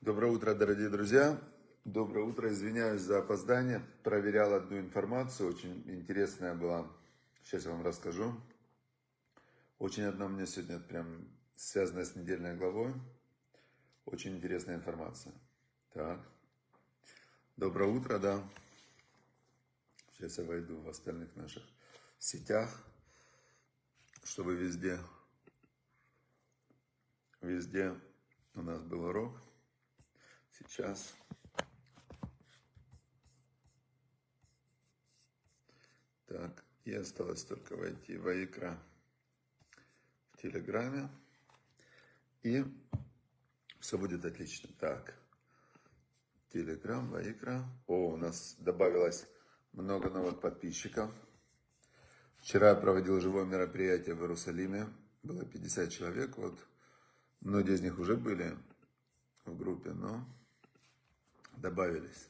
Доброе утро, дорогие друзья. Доброе утро. Извиняюсь за опоздание. Проверял одну информацию, очень интересная была. Сейчас я вам расскажу. Очень одна меня сегодня прям связанная с недельной главой. Очень интересная информация. Так. Доброе утро, да. Сейчас я войду в остальных наших сетях, чтобы везде, везде у нас был урок. Сейчас. Так, и осталось только войти в Аикра в Телеграме. И все будет отлично. Так, Телеграм, Ваикра. О, у нас добавилось много новых подписчиков. Вчера я проводил живое мероприятие в Иерусалиме. Было 50 человек. Вот многие из них уже были в группе, но добавились.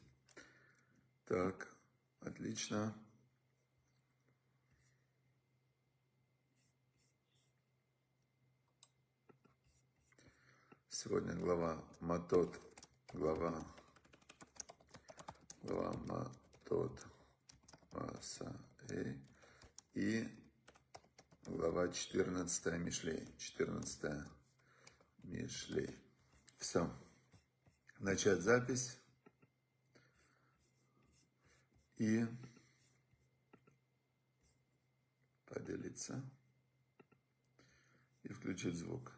Так, отлично. Сегодня глава Матот, глава, глава Матот, Масаэй и глава 14 Мишлей, 14 Мишлей. Все. Начать запись и поделиться и включить звук.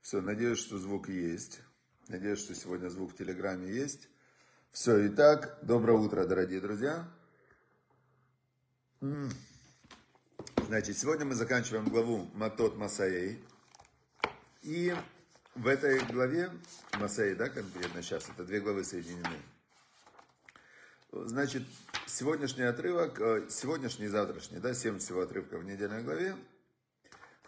Все, надеюсь, что звук есть. Надеюсь, что сегодня звук в Телеграме есть. Все, итак, доброе утро, дорогие друзья. Значит, сегодня мы заканчиваем главу Матот Масаей. И в этой главе, Масаей, да, конкретно сейчас, это две главы соединены. Значит, сегодняшний отрывок, э, сегодняшний и завтрашний, да, семь всего отрывков в недельной главе,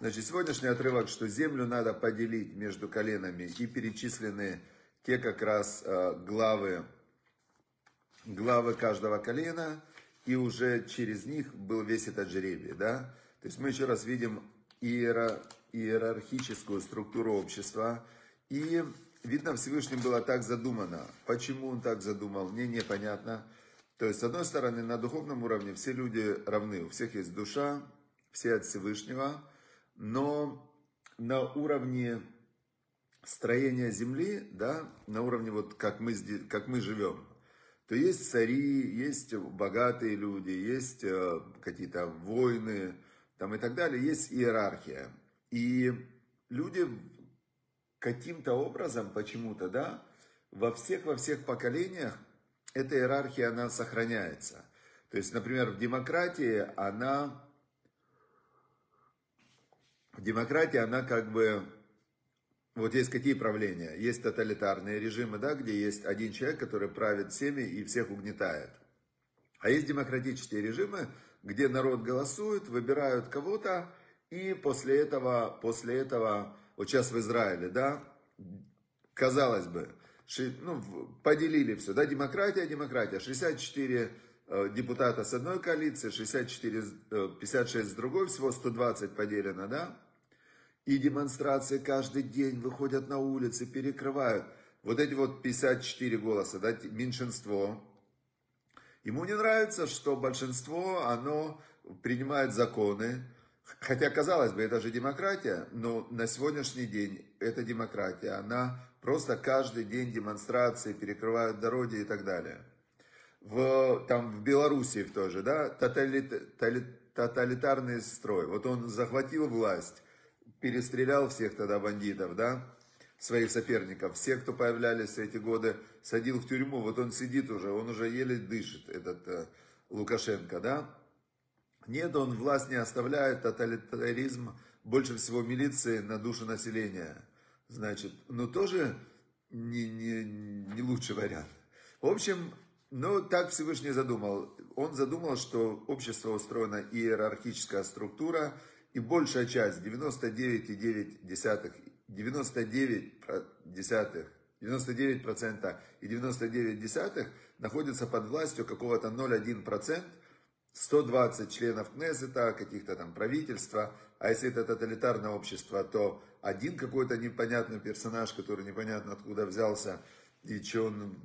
Значит, сегодняшний отрывок, что землю надо поделить между коленами, и перечислены те как раз э, главы, главы каждого колена, и уже через них был весь этот жеребий, да. То есть мы еще раз видим иеро, иерархическую структуру общества, и видно, Всевышним было так задумано. Почему он так задумал, мне непонятно. То есть, с одной стороны, на духовном уровне все люди равны, у всех есть душа, все от Всевышнего – но на уровне строения земли, да, на уровне вот как мы, здесь, как мы живем, то есть цари, есть богатые люди, есть э, какие-то войны там и так далее, есть иерархия. И люди каким-то образом, почему-то, да, во всех, во всех поколениях эта иерархия, она сохраняется. То есть, например, в демократии она демократия, она как бы, вот есть какие правления? Есть тоталитарные режимы, да, где есть один человек, который правит всеми и всех угнетает. А есть демократические режимы, где народ голосует, выбирают кого-то, и после этого, после этого, вот сейчас в Израиле, да, казалось бы, ну, поделили все, да, демократия, демократия, 64 э, депутата с одной коалиции, 64, 56 э, с другой, всего 120 поделено, да, и демонстрации каждый день выходят на улицы, перекрывают. Вот эти вот 54 голоса, да, меньшинство. Ему не нравится, что большинство, оно принимает законы. Хотя, казалось бы, это же демократия, но на сегодняшний день эта демократия, она просто каждый день демонстрации, перекрывают дороги и так далее. В, там, в Белоруссии тоже, да, тоталитарный строй. Вот он захватил власть, перестрелял всех тогда бандитов, да, своих соперников. Все, кто появлялись эти годы, садил в тюрьму. Вот он сидит уже, он уже еле дышит, этот э, Лукашенко, да. Нет, он власть не оставляет, тоталитаризм, больше всего милиции на душу населения. Значит, ну тоже не, не, не лучший вариант. В общем, ну так Всевышний задумал. Он задумал, что общество устроено иерархическая структура, и большая часть, 99,9, 99 десятых, 99% и 99 десятых находятся под властью какого-то 0,1%, 120 членов Кнессета, каких-то там правительства, а если это тоталитарное общество, то один какой-то непонятный персонаж, который непонятно откуда взялся, и что он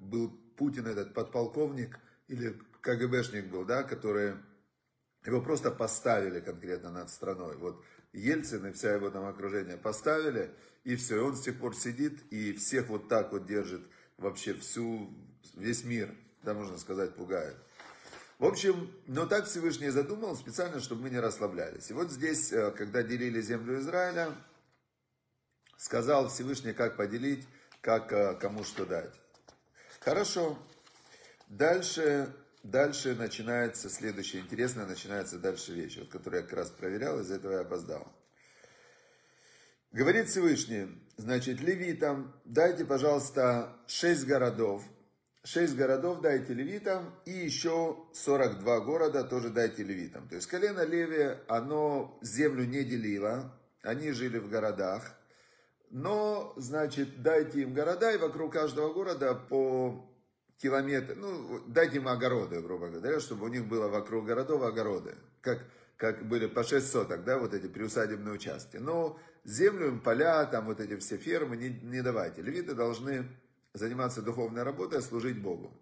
был Путин этот подполковник или КГБшник был, да, который его просто поставили конкретно над страной. Вот Ельцин и вся его там окружение поставили, и все, и он с тех пор сидит и всех вот так вот держит вообще всю, весь мир, да, можно сказать, пугает. В общем, но так Всевышний задумал специально, чтобы мы не расслаблялись. И вот здесь, э, когда делили землю Израиля, сказал Всевышний, как поделить, как э, кому что дать. Хорошо. Дальше, дальше начинается следующее интересное, начинается дальше вещь, вот, которую я как раз проверял, из-за этого я опоздал. Говорит Всевышний, значит, левитам дайте, пожалуйста, шесть городов, шесть городов дайте левитам, и еще 42 города тоже дайте левитам. То есть колено Леви, оно землю не делило, они жили в городах, но, значит, дайте им города, и вокруг каждого города по километр, ну, дайте им огороды, грубо говоря, чтобы у них было вокруг городов огороды, как, как были по 6 соток, да, вот эти приусадебные участки. Но землю им, поля, там вот эти все фермы не, не давайте. Левиты должны заниматься духовной работой, служить Богу.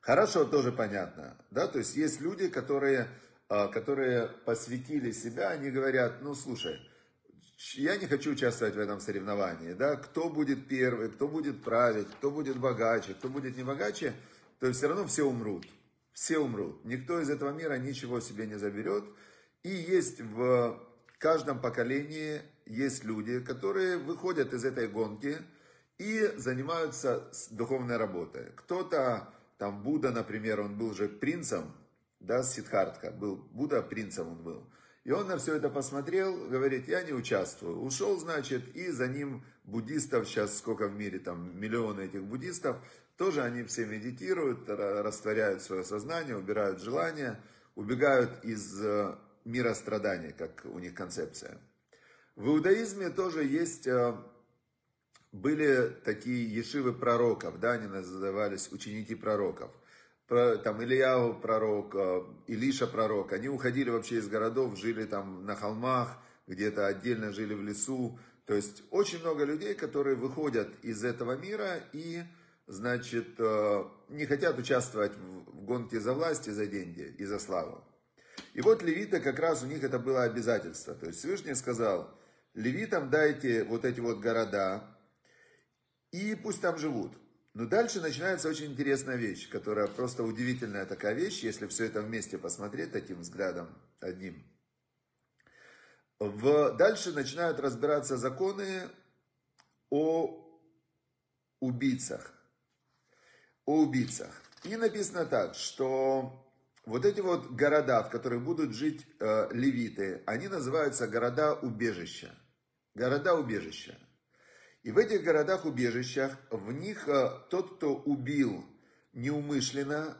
Хорошо, тоже понятно, да, то есть есть люди, которые, а, которые посвятили себя, они говорят, ну, слушай, я не хочу участвовать в этом соревновании, да, кто будет первый, кто будет править, кто будет богаче, кто будет не богаче, то все равно все умрут, все умрут, никто из этого мира ничего себе не заберет, и есть в каждом поколении есть люди, которые выходят из этой гонки и занимаются духовной работой. Кто-то, там Будда, например, он был же принцем, да, Сидхартха, был Будда принцем он был. И он на все это посмотрел, говорит, я не участвую. Ушел, значит, и за ним буддистов, сейчас сколько в мире, там миллионы этих буддистов, тоже они все медитируют, растворяют свое сознание, убирают желания, убегают из э, мира страданий, как у них концепция. В иудаизме тоже есть, э, были такие ешивы пророков, да, они назывались ученики пророков – там Ильяу пророк, э, Илиша пророк, они уходили вообще из городов, жили там на холмах, где-то отдельно жили в лесу. То есть очень много людей, которые выходят из этого мира и, значит, э, не хотят участвовать в гонке за власть и за деньги, и за славу. И вот левиты, как раз у них это было обязательство. То есть Всевышний сказал, левитам дайте вот эти вот города, и пусть там живут. Но дальше начинается очень интересная вещь, которая просто удивительная такая вещь, если все это вместе посмотреть таким взглядом одним. В, дальше начинают разбираться законы о убийцах. О убийцах. И написано так, что вот эти вот города, в которых будут жить э, левиты, они называются города-убежища. Города-убежища. И в этих городах-убежищах, в них э, тот, кто убил неумышленно,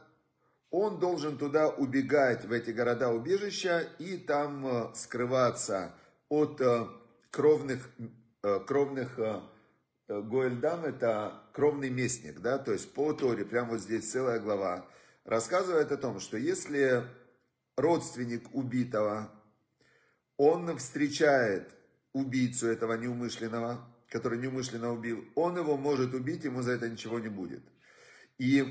он должен туда убегать, в эти города-убежища, и там э, скрываться от э, кровных, кровных Гоэльдам это кровный местник, да, то есть по Торе, прямо вот здесь целая глава, рассказывает о том, что если родственник убитого, он встречает убийцу этого неумышленного, который неумышленно убил, он его может убить, ему за это ничего не будет. И,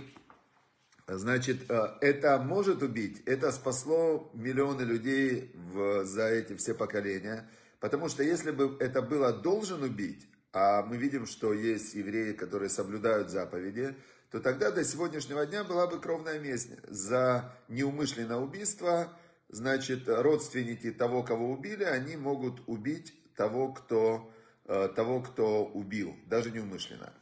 значит, э, это может убить, это спасло миллионы людей в, за эти все поколения, потому что если бы это было должен убить, а мы видим, что есть евреи, которые соблюдают заповеди, то тогда до сегодняшнего дня была бы кровная месть за неумышленное убийство, значит, родственники того, кого убили, они могут убить того, кто того, кто убил, даже неумышленно.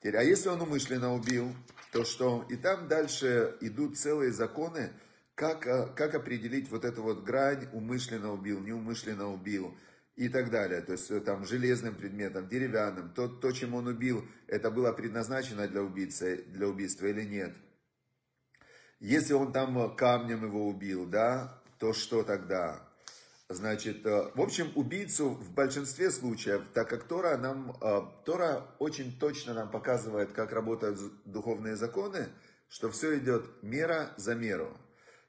Теперь, а если он умышленно убил, то что? И там дальше идут целые законы, как, э, как определить вот эту вот грань, умышленно убил, неумышленно убил и так далее. То есть э, там железным предметом, деревянным, то, то чем он убил, это было предназначено для убийцы, для убийства или нет. Если он там камнем его убил, да, то что тогда? Значит, э, в общем, убийцу в большинстве случаев, так как Тора нам, э, Тора очень точно нам показывает, как работают духовные законы, что все идет мера за меру.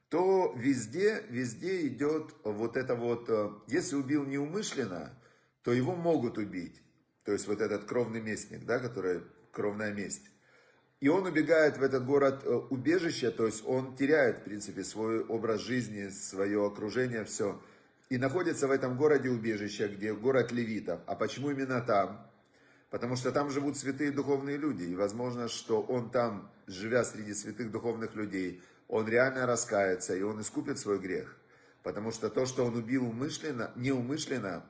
то везде, везде идет вот это вот, э, если убил неумышленно, то его могут убить. То есть вот этот кровный местник, да, который кровная месть. И он убегает в этот город убежище, то есть он теряет, в принципе, свой образ жизни, свое окружение, все. И находится в этом городе убежище, где город левитов. А почему именно там? Потому что там живут святые духовные люди. И возможно, что он там, живя среди святых духовных людей, он реально раскается, и он искупит свой грех. Потому что то, что он убил умышленно, неумышленно,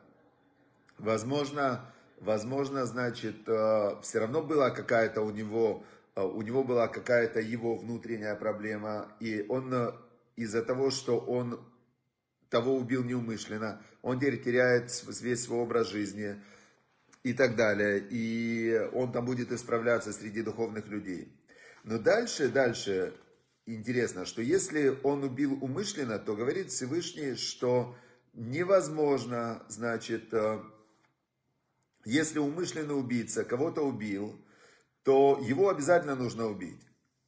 возможно, возможно, значит, э, все равно была какая-то у него, э, у него была какая-то его внутренняя проблема, и он э, из-за того, что он того убил неумышленно, он теперь теряет весь свой образ жизни и так далее, и он там будет исправляться среди духовных людей. Но дальше, дальше интересно, что если он убил умышленно, то говорит Всевышний, что невозможно, значит, если умышленный убийца кого-то убил, то его обязательно нужно убить.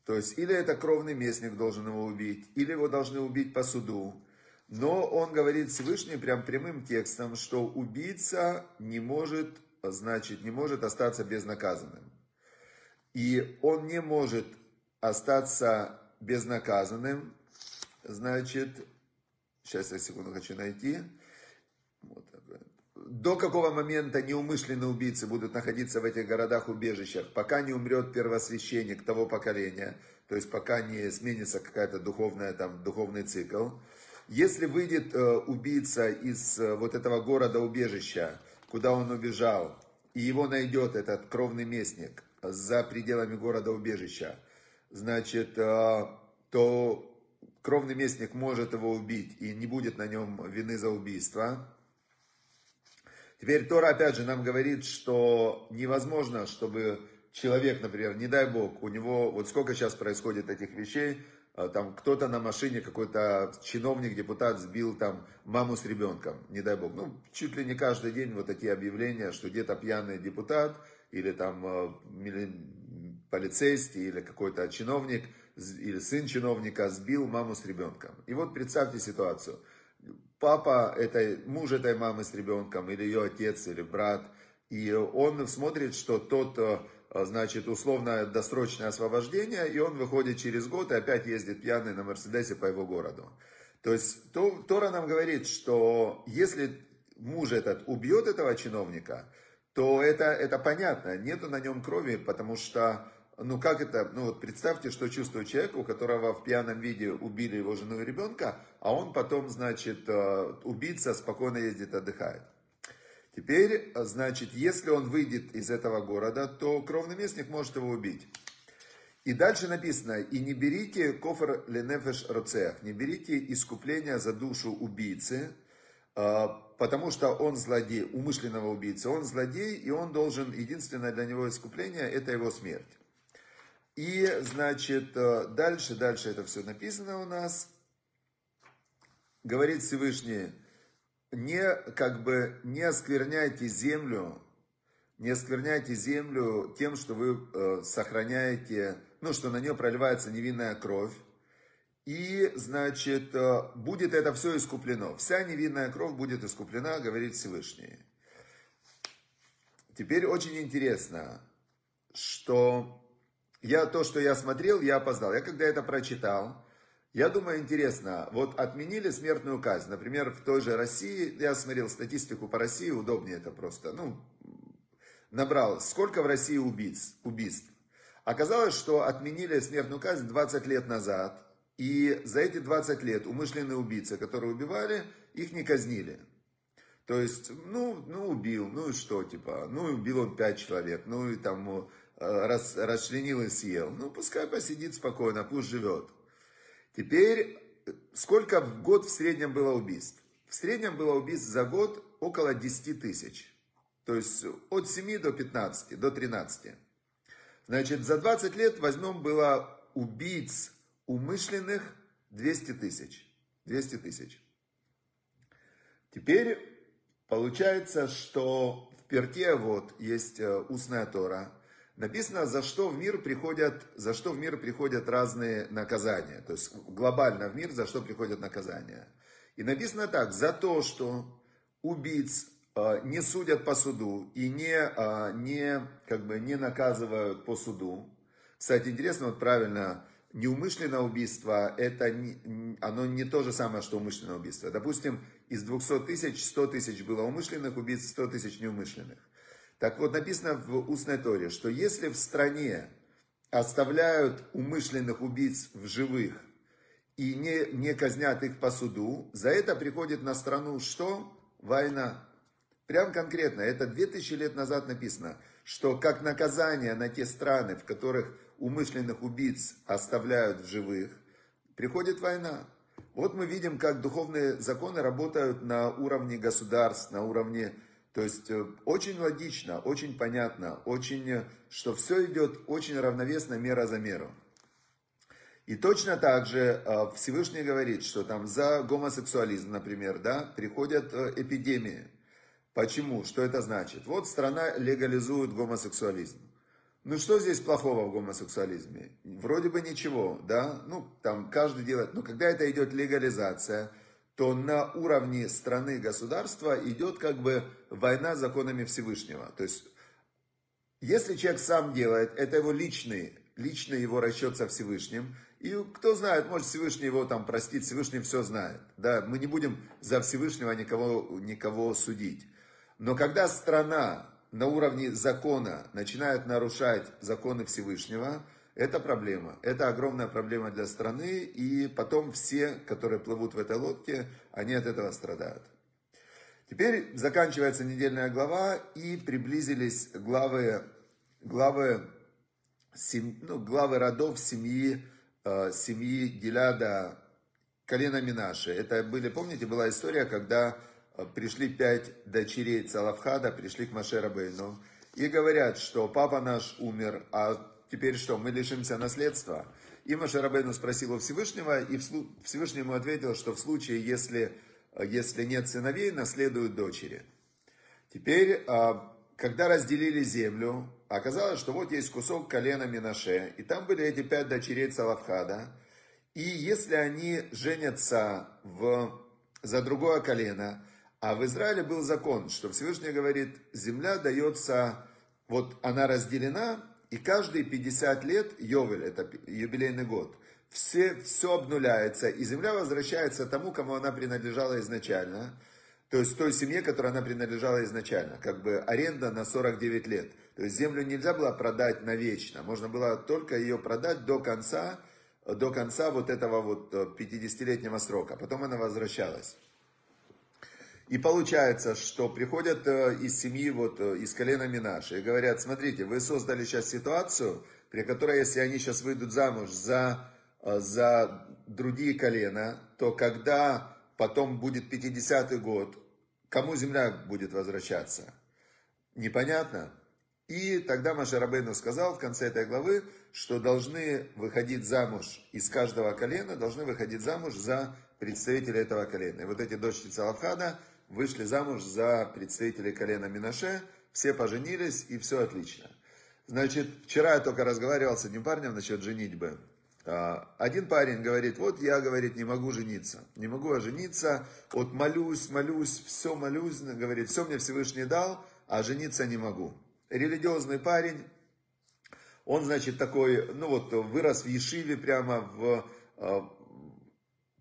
То есть, или это кровный местник должен его убить, или его должны убить по суду. Но он говорит Всевышний прям прямым текстом, что убийца не может, значит, не может остаться безнаказанным. И он не может остаться безнаказанным, значит, сейчас я секунду хочу найти, вот до какого момента неумышленные убийцы будут находиться в этих городах-убежищах, пока не умрет первосвященник того поколения, то есть пока не сменится какая-то духовная, там, духовный цикл. Если выйдет э, убийца из э, вот этого города-убежища, куда он убежал, и его найдет этот кровный местник за пределами города-убежища, значит, э, то кровный местник может его убить и не будет на нем вины за убийство. Теперь Тора опять же нам говорит, что невозможно, чтобы человек, например, не дай бог, у него, вот сколько сейчас происходит этих вещей, там кто-то на машине, какой-то чиновник, депутат сбил там маму с ребенком, не дай бог. Ну, чуть ли не каждый день вот такие объявления, что где-то пьяный депутат или там а, полицейский или какой-то чиновник или сын чиновника сбил маму с ребенком. И вот представьте ситуацию – папа этой, муж этой мамы с ребенком, или ее отец, или брат, и он смотрит, что тот, э, значит, условно досрочное освобождение, и он выходит через год и опять ездит пьяный на Мерседесе по его городу. То есть Тора нам говорит, что если муж этот убьет этого чиновника, то это, это понятно, нету на нем крови, потому что ну как это, ну вот представьте, что чувствует человек, у которого в пьяном виде убили его жену и ребенка, а он потом, значит, э, убийца спокойно ездит, отдыхает. Теперь, значит, если он выйдет из этого города, то кровный местник может его убить. И дальше написано, и не берите кофр ленефеш роцех, не берите искупление за душу убийцы, э, потому что он злодей, умышленного убийцы, он злодей, и он должен, единственное для него искупление, это его смерть. И, значит, э, дальше, дальше это все написано у нас. Говорит Всевышний, не, как бы, не оскверняйте землю, не оскверняйте землю тем, что вы э, сохраняете, ну, что на нее проливается невинная кровь. И, значит, э, будет это все искуплено. Вся невинная кровь будет искуплена, говорит Всевышний. Теперь очень интересно, что я то, что я смотрел, я опоздал. Я когда это прочитал, я думаю, интересно, вот отменили смертную казнь. Например, в той же России, я смотрел статистику по России, удобнее это просто, ну, набрал, сколько в России убийц, убийств. Оказалось, что отменили смертную казнь 20 лет назад, и за эти 20 лет умышленные убийцы, которые убивали, их не казнили. То есть, ну, ну убил, ну и что, типа, ну убил он 5 человек, ну и там Э, рас, расчленил и съел. Ну, пускай посидит спокойно, пусть живет. Теперь, сколько в год в среднем было убийств? В среднем было убийств за год около 10 тысяч. То есть от 7 до 15, до 13. Значит, за 20 лет возьмем было убийц умышленных 200 тысяч. 200 тысяч. Теперь получается, что в Перте вот есть э, устная Тора – Написано, за что в мир приходят, за что в мир приходят разные наказания. То есть глобально в мир за что приходят наказания. И написано так, за то, что убийц э, не судят по суду и не, э, не, как бы, не наказывают по суду. Кстати, интересно, вот правильно, неумышленное убийство, это не, оно не то же самое, что умышленное убийство. Допустим, из 200 тысяч, 100 тысяч было умышленных убийств, 100 тысяч неумышленных. Так вот, написано в устной торе, что если в стране оставляют умышленных убийц в живых и не, не казнят их по суду, за это приходит на страну что? Война. Прям конкретно, это 2000 лет назад написано, что как наказание на те страны, в которых умышленных убийц оставляют в живых, приходит война. Вот мы видим, как духовные законы работают на уровне государств, на уровне то есть э, очень логично, очень понятно, очень, э, что все идет очень равновесно, мера за меру. И точно так же э, Всевышний говорит, что там за гомосексуализм, например, да, приходят эпидемии. Почему? Что это значит? Вот страна легализует гомосексуализм. Ну что здесь плохого в гомосексуализме? Вроде бы ничего, да? Ну, там каждый делает. Но когда это идет легализация, то на уровне страны государства идет как бы война законами Всевышнего. То есть, если человек сам делает, это его личный, личный его расчет со Всевышним. И кто знает, может Всевышний его там простит, Всевышний все знает. Да, мы не будем за Всевышнего никого, никого судить. Но когда страна на уровне закона начинает нарушать законы Всевышнего, это проблема. Это огромная проблема для страны, и потом все, которые плывут в этой лодке, они от этого страдают. Теперь заканчивается недельная глава, и приблизились главы, главы, сем, ну, главы родов семьи, э, семьи Гиляда, колена Минаши. Это были, помните, была история, когда э, пришли пять дочерей Цалавхада, пришли к Маше Рабейну, и говорят, что папа наш умер, а теперь что, мы лишимся наследства? И Маша Рабейну спросил у Всевышнего, и Всевышний ему ответил, что в случае, если, если нет сыновей, наследуют дочери. Теперь, а, когда разделили землю, оказалось, что вот есть кусок колена Минаше, и там были эти пять дочерей Салавхада, и если они женятся в, за другое колено, а в Израиле был закон, что Всевышний говорит, земля дается, вот она разделена, и каждые 50 лет, Йовель, это юбилейный год, все, все обнуляется, и земля возвращается тому, кому она принадлежала изначально, то есть той семье, которой она принадлежала изначально, как бы аренда на 49 лет. То есть землю нельзя было продать навечно, можно было только ее продать до конца, до конца вот этого вот 50-летнего срока, потом она возвращалась. И получается, что приходят э, из семьи, вот э, из колена Минаши, и говорят, смотрите, вы создали сейчас ситуацию, при которой, если они сейчас выйдут замуж за, э, за другие колена, то когда потом будет 50-й год, кому земля будет возвращаться? Непонятно. И тогда Маша Рабейну сказал в конце этой главы, что должны выходить замуж из каждого колена, должны выходить замуж за представителя этого колена. И вот эти дочери Салавхада – вышли замуж за представителей колена Минаше, все поженились и все отлично. Значит, вчера я только разговаривал с одним парнем насчет женитьбы. А, один парень говорит, вот я, говорит, не могу жениться, не могу ожениться, вот молюсь, молюсь, все молюсь, говорит, все мне Всевышний дал, а жениться не могу. Религиозный парень, он, значит, такой, ну вот, вырос в Ешиве прямо в, а,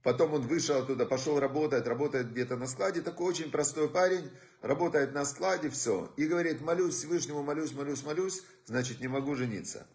Потом он вышел оттуда, пошел работать, работает где-то на складе. Такой очень простой парень, работает на складе, все. И говорит, молюсь Всевышнему, молюсь, молюсь, молюсь, значит не могу жениться.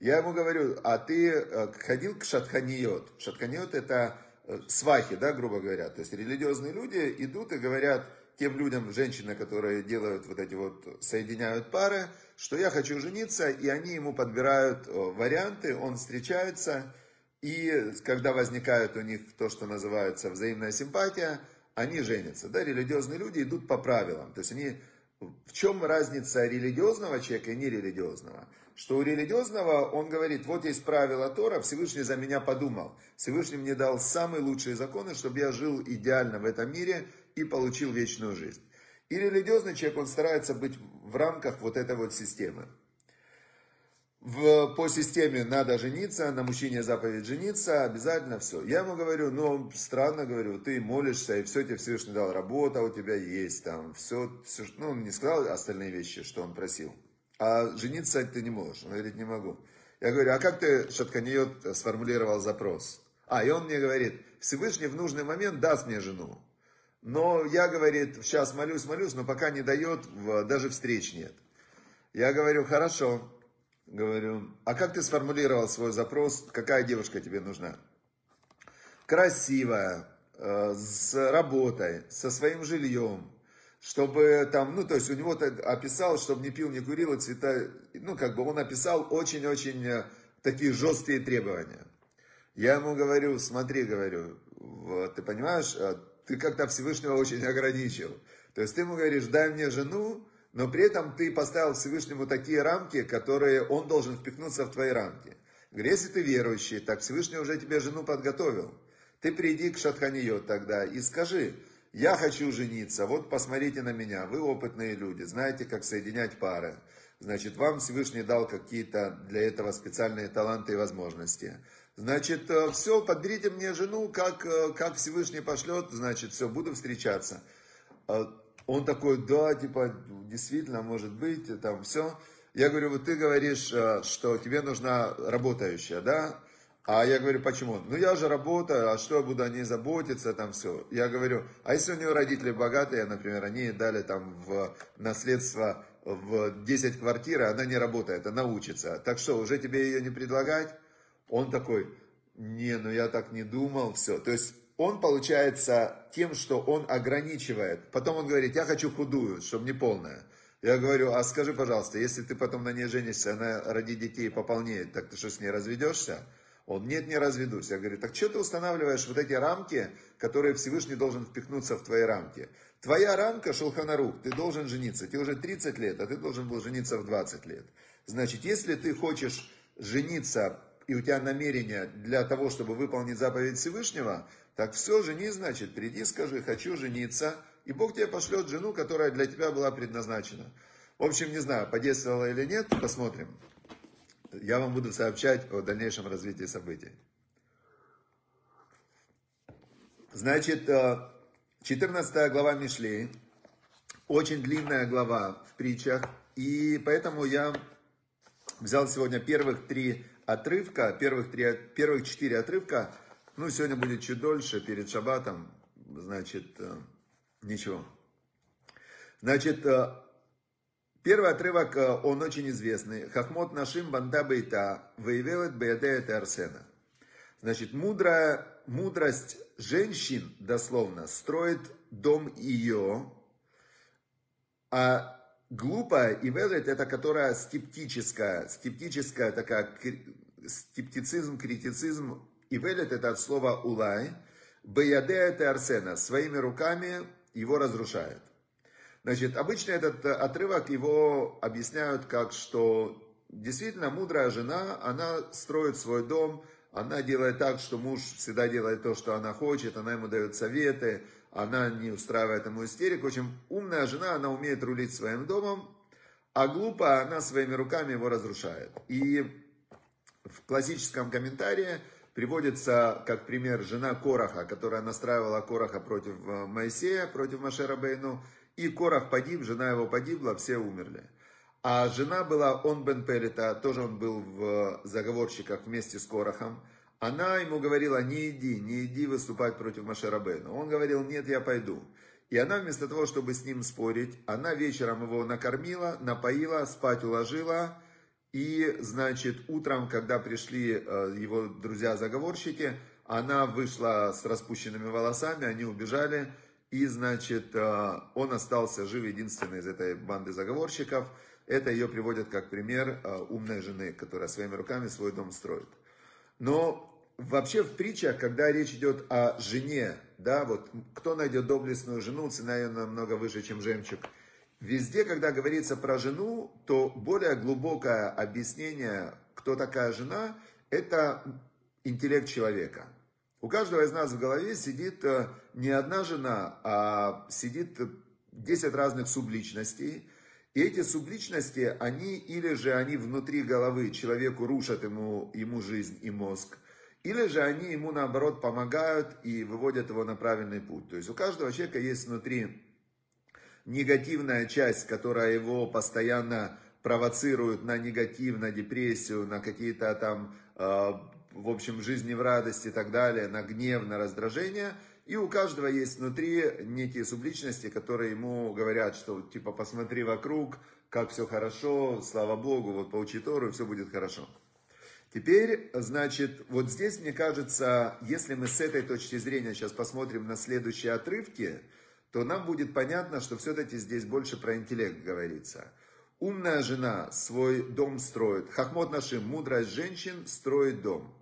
Я ему говорю, а ты э, ходил к шатханиот? Шатханиот это э, свахи, да, грубо говоря. То есть религиозные люди идут и говорят тем людям, женщины, которые делают вот эти вот, соединяют пары, что я хочу жениться, и они ему подбирают э, варианты, он встречается, и когда возникает у них то, что называется взаимная симпатия, они женятся. Да, религиозные люди идут по правилам. То есть они... В чем разница религиозного человека и нерелигиозного? Что у религиозного он говорит, вот есть правила Тора, Всевышний за меня подумал. Всевышний мне дал самые лучшие законы, чтобы я жил идеально в этом мире и получил вечную жизнь. И религиозный человек, он старается быть в рамках вот этой вот системы. В, по системе надо жениться, на мужчине заповедь жениться, обязательно все. Я ему говорю, ну, странно, говорю, ты молишься, и все тебе Всевышний дал, работа у тебя есть, там, все, все ну, он не сказал остальные вещи, что он просил. А жениться ты не можешь. Он говорит, не могу. Я говорю, а как ты, Шатканиот, сформулировал запрос? А, и он мне говорит, Всевышний в нужный момент даст мне жену. Но я, говорит, сейчас молюсь, молюсь, но пока не дает, даже встреч нет. Я говорю, хорошо, Говорю, а как ты сформулировал свой запрос, какая девушка тебе нужна? Красивая, э, с работой, со своим жильем, чтобы там, ну, то есть у него описал, чтобы не пил, не курил, и цвета, ну, как бы он описал очень-очень э, такие жесткие требования. Я ему говорю, смотри, говорю, вот, ты понимаешь, э, ты как-то Всевышнего очень ограничил. То есть ты ему говоришь, дай мне жену, но при этом ты поставил Всевышнему такие рамки, которые он должен впихнуться в твои рамки. Если ты верующий, так Всевышний уже тебе жену подготовил. Ты приди к Шатханиот тогда и скажи, я хочу жениться, вот посмотрите на меня, вы опытные люди, знаете, как соединять пары. Значит, вам Всевышний дал какие-то для этого специальные таланты и возможности. Значит, э, все, подберите мне жену, как, э, как Всевышний пошлет, значит, все, буду встречаться. Он такой, да, типа, действительно, может быть, там все. Я говорю, вот ты говоришь, э, что тебе нужна работающая, да? А я говорю, почему? Ну, я же работаю, а что я буду о ней заботиться, там все. Я говорю, а если у нее родители богатые, например, они дали там в наследство в 10 квартир, она не работает, она учится. Так что, уже тебе ее не предлагать? Он такой, не, ну я так не думал, все. То есть он получается тем, что он ограничивает. Потом он говорит, я хочу худую, чтобы не полная. Я говорю, а скажи, пожалуйста, если ты потом на ней женишься, она родит детей пополнеет, так ты что, с ней разведешься? Он, нет, не разведусь. Я говорю, так что ты устанавливаешь вот эти рамки, которые Всевышний должен впихнуться в твои рамки? Твоя рамка, Шулханарух, ты должен жениться. Тебе уже 30 лет, а ты должен был жениться в 20 лет. Значит, если ты хочешь жениться, и у тебя намерение для того, чтобы выполнить заповедь Всевышнего, так все, жени, значит, приди, скажи, хочу жениться, и Бог тебе пошлет жену, которая для тебя была предназначена. В общем, не знаю, подействовало или нет, посмотрим. Я вам буду сообщать о дальнейшем развитии событий. Значит, 14 э, глава Мишлей, очень длинная глава в притчах, и поэтому я взял сегодня первых три отрывка, первых, три, первых четыре отрывка, ну, сегодня будет чуть дольше, перед шаббатом, значит, э, ничего. Значит, э, первый отрывок, э, он очень известный. Хахмот нашим банда бейта, воевелет беядеет арсена. Значит, мудрая, мудрость женщин, дословно, строит дом ее, а глупая и велет, это которая скептическая, скептическая такая, скептицизм, критицизм, и велет это от слова улай. Беяде это арсена. Своими руками его разрушает. Значит, обычно этот отрывок его объясняют как, что действительно мудрая жена, она строит свой дом, она делает так, что муж всегда делает то, что она хочет, она ему дает советы, она не устраивает ему истерику. В общем, умная жена, она умеет рулить своим домом, а глупая, она своими руками его разрушает. И в классическом комментарии приводится как пример жена Кораха, которая настраивала Кораха против э, Моисея, против Машера Бейну, и Корах погиб, жена его погибла, все умерли. А жена была он бен Пелета, тоже он был в заговорщиках вместе с Корахом. Она ему говорила, не иди, не иди выступать против Машера Бейну. Он говорил, нет, я пойду. И она вместо того, чтобы с ним спорить, она вечером его накормила, напоила, спать уложила, и, значит, утром, когда пришли э, его друзья-заговорщики, она вышла с распущенными волосами, они убежали, и, значит, э, он остался жив, единственный из этой банды заговорщиков. Это ее приводят как пример э, умной жены, которая своими руками свой дом строит. Но вообще в притчах, когда речь идет о жене, да, вот кто найдет доблестную жену, цена ее намного выше, чем жемчуг – Везде, когда говорится про жену, то более глубокое объяснение, кто такая жена, это интеллект человека. У каждого из нас в голове сидит э, не одна жена, а сидит 10 разных субличностей. И эти субличности, они или же они внутри головы, человеку рушат ему, ему жизнь и мозг, или же они ему наоборот помогают и выводят его на правильный путь. То есть у каждого человека есть внутри негативная часть, которая его постоянно провоцирует на негатив, на депрессию, на какие-то там, э, в общем, жизни в радости и так далее, на гнев, на раздражение. И у каждого есть внутри некие субличности, которые ему говорят, что типа посмотри вокруг, как все хорошо, слава Богу, вот поучи Тору, все будет хорошо. Теперь, значит, вот здесь, мне кажется, если мы с этой точки зрения сейчас посмотрим на следующие отрывки, то нам будет понятно, что все-таки здесь больше про интеллект говорится. Умная жена свой дом строит. Хахмот нашим, мудрость женщин строит дом.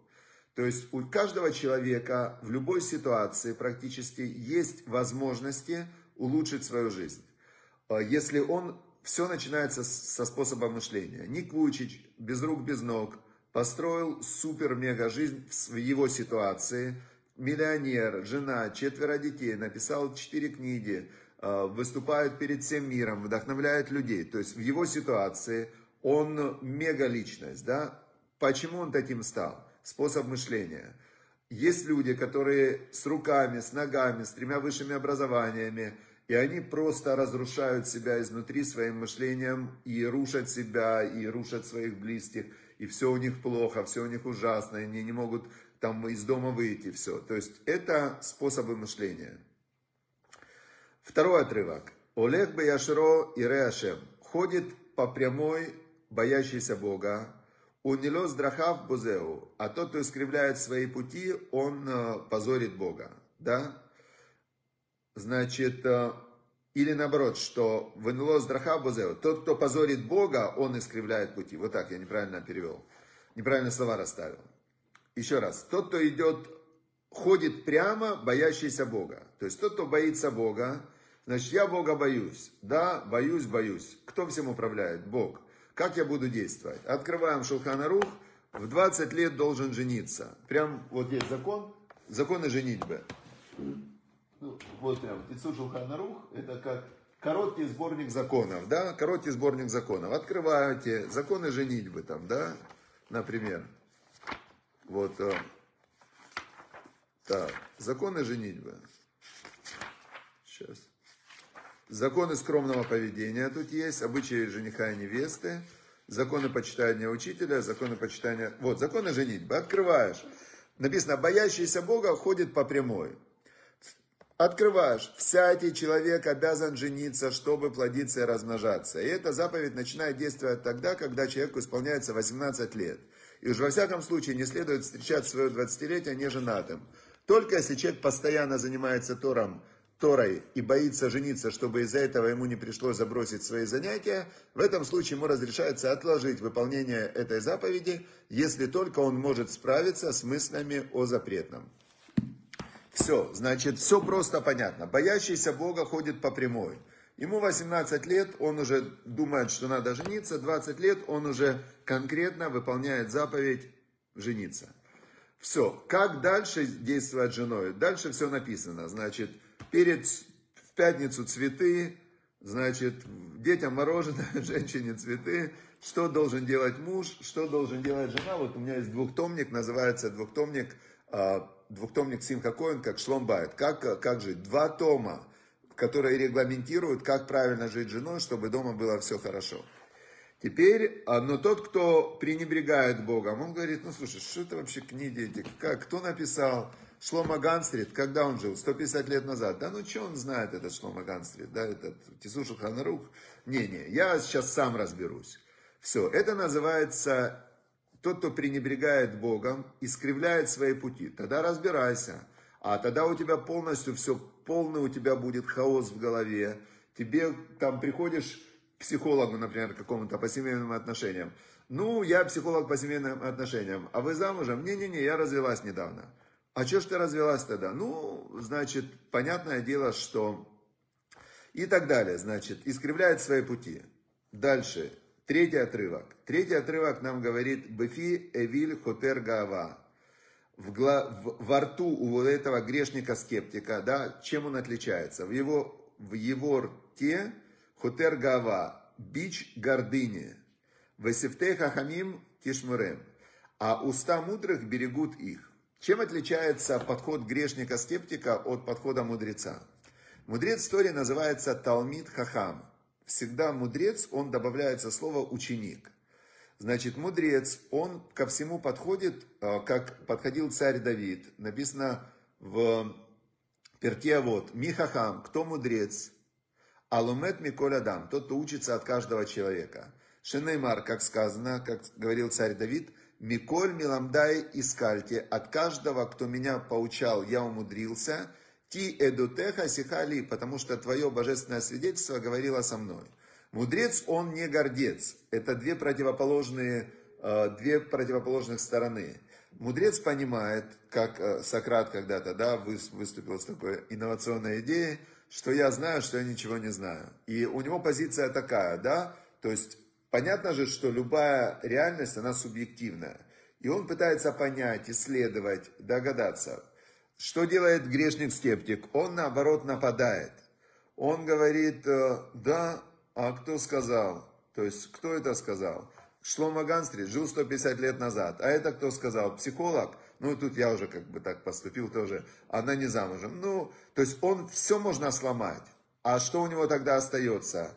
То есть у каждого человека в любой ситуации практически есть возможности улучшить свою жизнь. А если он, все начинается со способа мышления. Ник Вучич, без рук, без ног, построил супер-мега жизнь в его ситуации – миллионер, жена, четверо детей, написал четыре книги, э, выступает перед всем миром, вдохновляет людей. То есть в его ситуации он мега личность, да? Почему он таким стал? Способ мышления. Есть люди, которые с руками, с ногами, с тремя высшими образованиями, и они просто разрушают себя изнутри своим мышлением и рушат себя, и рушат своих близких, и все у них плохо, все у них ужасно, и они не могут там из дома выйти, все. То есть это способы мышления. Второй отрывок. Олег Баяшро и Реашем ходит по прямой, боящийся Бога, Унилос драхав бузеу, а тот, кто искривляет свои пути, он э, позорит Бога, да? Значит, э, или наоборот, что вынилос драхав бузеу, тот, кто позорит Бога, он искривляет пути. Вот так я неправильно перевел, неправильно слова расставил. Еще раз, тот, кто идет, ходит прямо, боящийся Бога. То есть тот, кто боится Бога, значит, я Бога боюсь. Да, боюсь, боюсь. Кто всем управляет? Бог. Как я буду действовать? Открываем Шулханарух, в 20 лет должен жениться. Прям вот есть закон, законы женитьбы. Ну, вот прям, Тицу Шулханарух, это как короткий сборник законов, да, короткий сборник законов. Открываете, законы женитьбы там, да, например. Вот, э, так, законы женитьбы. Сейчас. Законы скромного поведения тут есть, обычаи жениха и невесты, законы почитания учителя, законы почитания... Вот, законы женитьбы. Открываешь. Написано, боящийся Бога ходит по прямой. Открываешь, всякий человек обязан жениться, чтобы плодиться и размножаться. И эта заповедь начинает действовать тогда, когда человеку исполняется 18 лет. И уж во всяком случае не следует встречать свое 20-летие неженатым. Только если человек постоянно занимается Тором, Торой и боится жениться, чтобы из-за этого ему не пришлось забросить свои занятия, в этом случае ему разрешается отложить выполнение этой заповеди, если только он может справиться с мыслями о запретном. Все, значит, все просто понятно. Боящийся Бога ходит по прямой. Ему 18 лет, он уже думает, что надо жениться, 20 лет он уже конкретно выполняет заповедь жениться. Все, как дальше действовать женой? Дальше все написано. Значит, перед, в пятницу цветы, значит, детям мороженое, женщине цветы, что должен делать муж, что должен делать жена. Вот у меня есть двухтомник, называется двухтомник, а, двухтомник Симха Коин, как Шломбайт. Как, как жить? Два тома которые регламентируют, как правильно жить женой, чтобы дома было все хорошо. Теперь, а, но тот, кто пренебрегает Богом, он говорит, ну слушай, что это вообще книги эти, как, кто написал? Шлома Ганстрит, когда он жил? 150 лет назад. Да ну что он знает, этот Шлома Ганстрит, да, этот Тисушу Ханарух? Не-не, я сейчас сам разберусь. Все, это называется тот, кто пренебрегает Богом, искривляет свои пути. Тогда разбирайся. А тогда у тебя полностью все, полный у тебя будет хаос в голове. Тебе там приходишь к психологу, например, какому-то по семейным отношениям. Ну, я психолог по семейным отношениям. А вы замужем? Не-не-не, я развелась недавно. А что ж ты развелась тогда? Ну, значит, понятное дело, что... И так далее, значит, искривляет свои пути. Дальше, третий отрывок. Третий отрывок нам говорит «Бефи эвиль хотер гава» в, в, во рту у вот этого грешника-скептика, да, чем он отличается? В его, в его рте хутер гава, бич гордыни. Весифтей хахамим тишмурем. А уста мудрых берегут их. Чем отличается подход грешника-скептика от подхода мудреца? Мудрец истории называется Талмит Хахам. Всегда мудрец, он добавляется слово ученик. Значит, мудрец, он ко всему подходит, э, как подходил царь Давид. Написано в Перке вот, Михахам, кто мудрец? Алумет Миколь Адам, тот, кто учится от каждого человека. Шенеймар, как сказано, как говорил царь Давид, Миколь Миламдай Искальте, от каждого, кто меня поучал, я умудрился, Ти Эдутеха Сихали, потому что твое божественное свидетельство говорило со мной. Мудрец, он не гордец. Это две противоположные, э, две противоположных стороны. Мудрец понимает, как э, Сократ когда-то да, выступил с такой инновационной идеей, что я знаю, что я ничего не знаю. И у него позиция такая, да, то есть понятно же, что любая реальность, она субъективная. И он пытается понять, исследовать, догадаться. Что делает грешник-скептик? Он наоборот нападает. Он говорит, э, да, а кто сказал? То есть, кто это сказал? Шлома Ганстрит жил 150 лет назад. А это кто сказал? Психолог? Ну, тут я уже как бы так поступил тоже. Она не замужем. Ну, то есть он все можно сломать. А что у него тогда остается?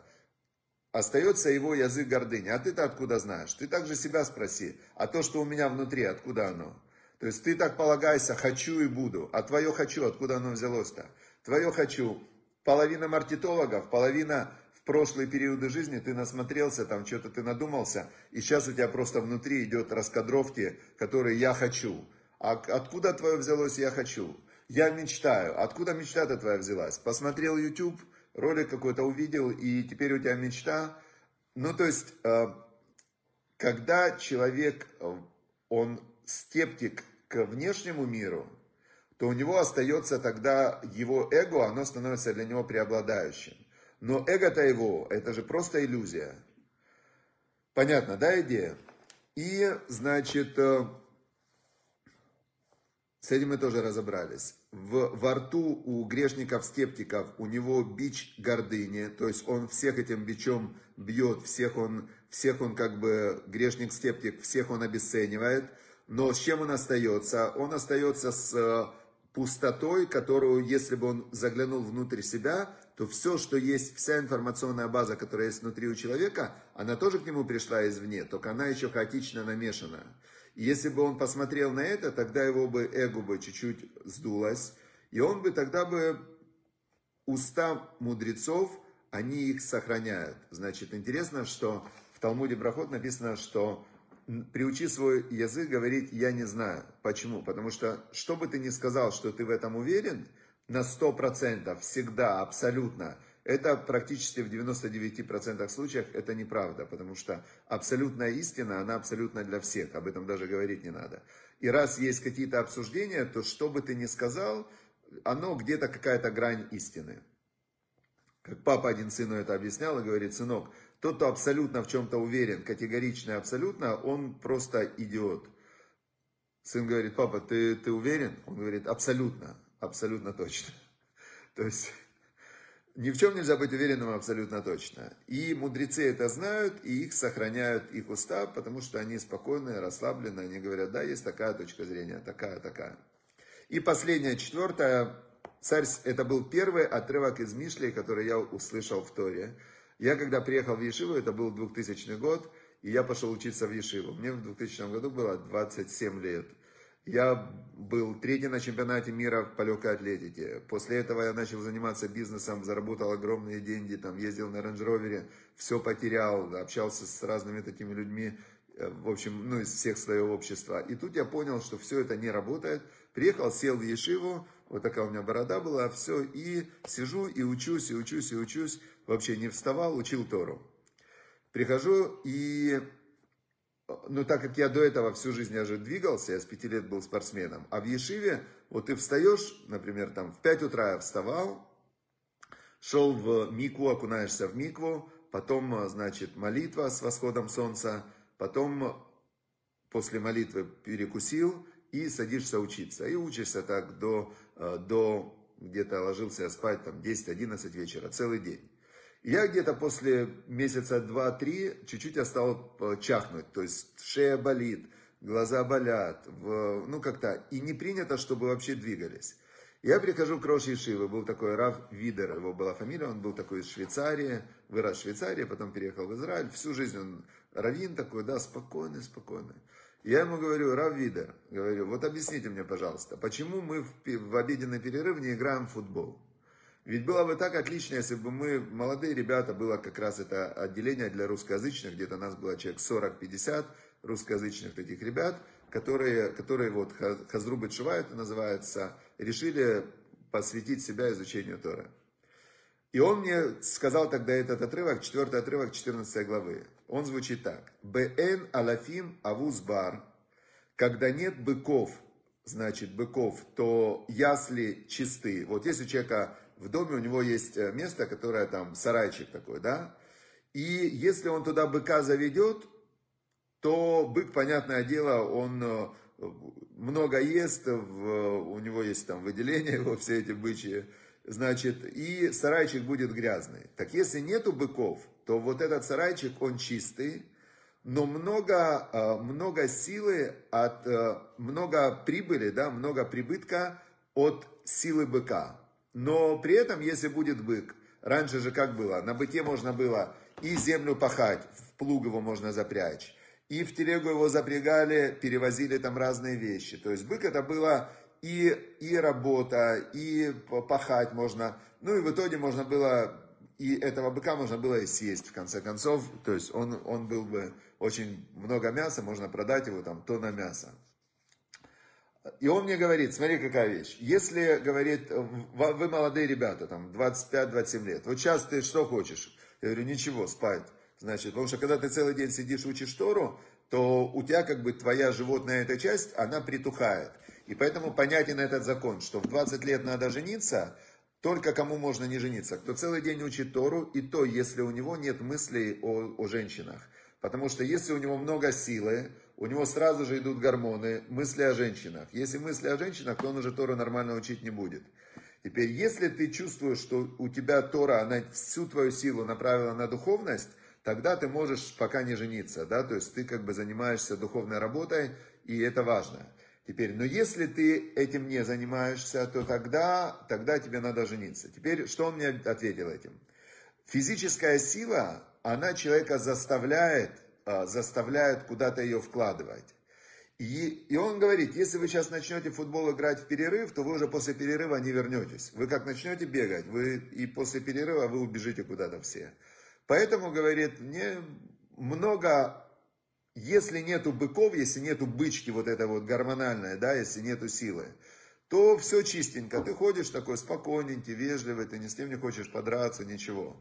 Остается его язык гордыни. А ты-то откуда знаешь? Ты также себя спроси. А то, что у меня внутри, откуда оно? То есть ты так полагайся, хочу и буду. А твое хочу, откуда оно взялось-то? Твое хочу. Половина маркетологов, половина прошлые периоды жизни ты насмотрелся, там что-то ты надумался, и сейчас у тебя просто внутри идет раскадровки, которые я хочу. А откуда твое взялось я хочу? Я мечтаю. Откуда мечта-то твоя взялась? Посмотрел YouTube, ролик какой-то увидел, и теперь у тебя мечта. Ну, то есть, э, когда человек, э, он скептик к внешнему миру, то у него остается тогда его эго, оно становится для него преобладающим. Но эго-то его, это же просто иллюзия. Понятно, да, идея? И, значит, э, с этим мы тоже разобрались. В, во рту у грешников-скептиков у него бич гордыни, то есть он всех этим бичом бьет, всех он, всех он как бы грешник-скептик, всех он обесценивает. Но с чем он остается? Он остается с э, пустотой, которую, если бы он заглянул внутрь себя, то все, что есть, вся информационная база, которая есть внутри у человека, она тоже к нему пришла извне, только она еще хаотично намешана. И если бы он посмотрел на это, тогда его бы эго бы чуть-чуть сдулось, и он бы тогда бы уста мудрецов, они их сохраняют. Значит, интересно, что в Талмуде Брахот написано, что приучи свой язык говорить «я не знаю». Почему? Потому что, что бы ты ни сказал, что ты в этом уверен – на 100%, всегда, абсолютно, это практически в 99% случаев это неправда, потому что абсолютная истина, она абсолютно для всех, об этом даже говорить не надо. И раз есть какие-то обсуждения, то что бы ты ни сказал, оно где-то какая-то грань истины. Как папа один сыну это объяснял и говорит, сынок, тот, кто абсолютно в чем-то уверен, категорично абсолютно, он просто идиот. Сын говорит, папа, ты, ты уверен? Он говорит, абсолютно. Абсолютно точно. То есть ни в чем нельзя быть уверенным абсолютно точно. И мудрецы это знают, и их сохраняют их уста, потому что они спокойные, расслаблены, они говорят, да, есть такая точка зрения, такая, такая. И последняя, четвертая, царь, это был первый отрывок из Мишли, который я услышал в Торе. Я когда приехал в Ешиву, это был 2000 год, и я пошел учиться в Ешиву. Мне в 2000 году было 27 лет. Я был третий на чемпионате мира по легкой атлетике. После этого я начал заниматься бизнесом, заработал огромные деньги, там ездил на рейндж-ровере, все потерял, общался с разными такими людьми, э, в общем, ну, из всех слоев общества. И тут я понял, что все это не работает. Приехал, сел в Ешиву, вот такая у меня борода была, все, и сижу, и учусь, и учусь, и учусь. Вообще не вставал, учил Тору. Прихожу, и ну, так как я до этого всю жизнь я же двигался, я с пяти лет был спортсменом, а в Ешиве, вот ты встаешь, например, там в 5 утра я вставал, шел в микву, окунаешься в микву, потом, значит, молитва с восходом солнца, потом после молитвы перекусил и садишься учиться. И учишься так до, до где-то ложился я спать там 10-11 вечера, целый день. Я где-то после месяца два-три чуть-чуть я стал э, чахнуть, то есть шея болит, глаза болят, в, ну как-то, и не принято, чтобы вообще двигались. Я прихожу к Роши Шивы, был такой Рав Видер, его была фамилия, он был такой из Швейцарии, вырос в Швейцарии, потом переехал в Израиль, всю жизнь он раввин такой, да, спокойный, спокойный. Я ему говорю, Рав Видер, говорю, вот объясните мне, пожалуйста, почему мы в, в обеденный перерыв не играем в футбол? Ведь было бы так отлично, если бы мы, молодые ребята, было как раз это отделение для русскоязычных, где-то нас было человек 40-50 русскоязычных таких ребят, которые, которые вот Хазрубы Чува называется, решили посвятить себя изучению Тора. И он мне сказал тогда этот отрывок, четвертый отрывок 14 главы. Он звучит так. Бн алафим авузбар. Когда нет быков, значит быков, то ясли чисты. Вот если у человека в доме, у него есть э, место, которое там сарайчик такой, да, и если он туда быка заведет, то бык, понятное дело, он э, много ест, у него есть там выделения, его все эти бычьи, значит, и сарайчик будет грязный. Так если нету быков, то вот этот сарайчик, он чистый, но много, э, много силы, от, много прибыли, да, много прибытка от силы быка. Но при этом, если будет бык, раньше же как было, на быке можно было и землю пахать, в плуг его можно запрячь, и в телегу его запрягали, перевозили там разные вещи. То есть бык это было и, и работа, и пахать можно. Ну и в итоге можно было, и этого быка можно было и съесть в конце концов. То есть он, он был бы очень много мяса, можно продать его там тонна мяса. И он мне говорит, смотри, какая вещь. Если, говорит, вы молодые ребята, там, 25-27 лет, вот сейчас ты что хочешь? Я говорю, ничего, спать. Значит, потому что когда ты целый день сидишь, учишь Тору, то у тебя как бы твоя животная эта часть, она притухает. И поэтому понятен этот закон, что в 20 лет надо жениться, только кому можно не жениться. Кто целый день учит Тору, и то, если у него нет мыслей о, о женщинах. Потому что если у него много силы, у него сразу же идут гормоны, мысли о женщинах. Если мысли о женщинах, то он уже Тору нормально учить не будет. Теперь, если ты чувствуешь, что у тебя Тора, она всю твою силу направила на духовность, тогда ты можешь пока не жениться, да, то есть ты как бы занимаешься духовной работой, и это важно. Теперь, но если ты этим не занимаешься, то тогда, тогда тебе надо жениться. Теперь, что он мне ответил этим? Физическая сила, она человека заставляет, а, заставляет куда-то ее вкладывать. И, и он говорит, если вы сейчас начнете футбол играть в перерыв, то вы уже после перерыва не вернетесь. Вы как начнете бегать, вы и после перерыва вы убежите куда-то все. Поэтому, говорит, мне много, если нету быков, если нету бычки вот это вот гормональная, да, если нету силы, то все чистенько. Ты ходишь такой спокойненький, вежливый, ты ни с кем не хочешь подраться, ничего.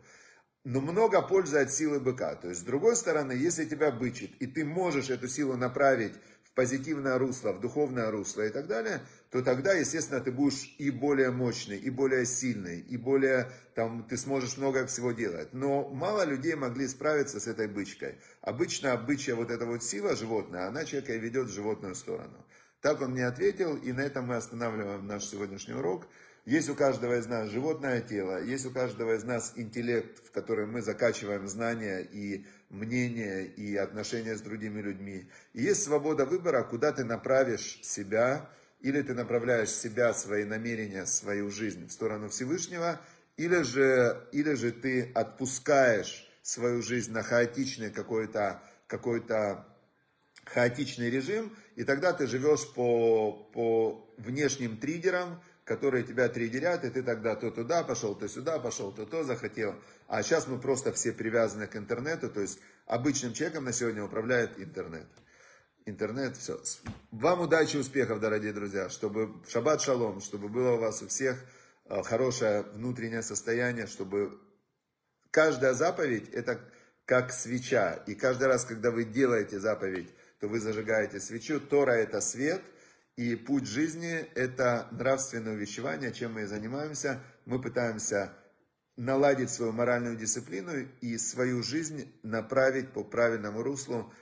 Но много пользы от силы быка. То есть, с другой стороны, если тебя бычит, и ты можешь эту силу направить позитивное русло, в духовное русло и так далее, то тогда, естественно, ты будешь и более мощный, и более сильный, и более, там, ты сможешь много всего делать. Но мало людей могли справиться с этой бычкой. Обычно бычья вот эта вот сила животная, она человека и ведет в животную сторону. Так он мне ответил, и на этом мы останавливаем наш сегодняшний урок. Есть у каждого из нас животное тело, есть у каждого из нас интеллект, в который мы закачиваем знания и мнения, и отношения с другими людьми. И есть свобода выбора, куда ты направишь себя, или ты направляешь себя, свои намерения, свою жизнь в сторону Всевышнего, или же, или же ты отпускаешь свою жизнь на хаотичный какой-то какой хаотичный режим, и тогда ты живешь по, по внешним триггерам, которые тебя триггерят, и ты тогда то туда пошел, то сюда пошел, то то захотел. А сейчас мы просто все привязаны к интернету, то есть обычным человеком на сегодня управляет интернет. Интернет, все. Вам удачи, успехов, дорогие друзья, чтобы шаббат шалом, чтобы было у вас у всех э, хорошее внутреннее состояние, чтобы каждая заповедь это как свеча. И каждый раз, когда вы делаете заповедь, то вы зажигаете свечу. Тора это свет – и путь жизни – это нравственное увещевание, чем мы и занимаемся. Мы пытаемся наладить свою моральную дисциплину и свою жизнь направить по правильному руслу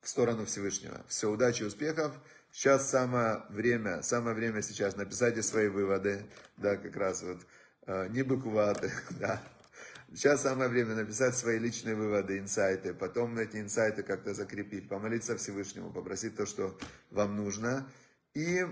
в сторону Всевышнего. Все, удачи, успехов. Сейчас самое время, самое время сейчас написать свои выводы, да, как раз вот, э, не быкуваты, да. Сейчас самое время написать свои личные выводы, инсайты, потом эти инсайты как-то закрепить, помолиться Всевышнему, попросить то, что вам нужно, и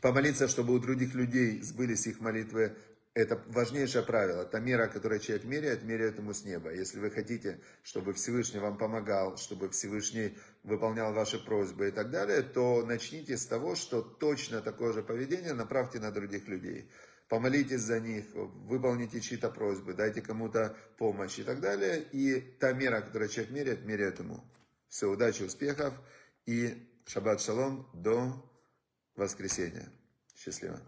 помолиться, чтобы у других людей сбылись их молитвы, это важнейшее правило. Та мера, которую человек меряет, меряет ему с неба. Если вы хотите, чтобы Всевышний вам помогал, чтобы Всевышний выполнял ваши просьбы и так далее, то начните с того, что точно такое же поведение направьте на других людей. Помолитесь за них, выполните чьи-то просьбы, дайте кому-то помощь и так далее. И та мера, которую человек меряет, меряет ему. Все, удачи, успехов и шаббат шалом до воскресенья. Счастливо.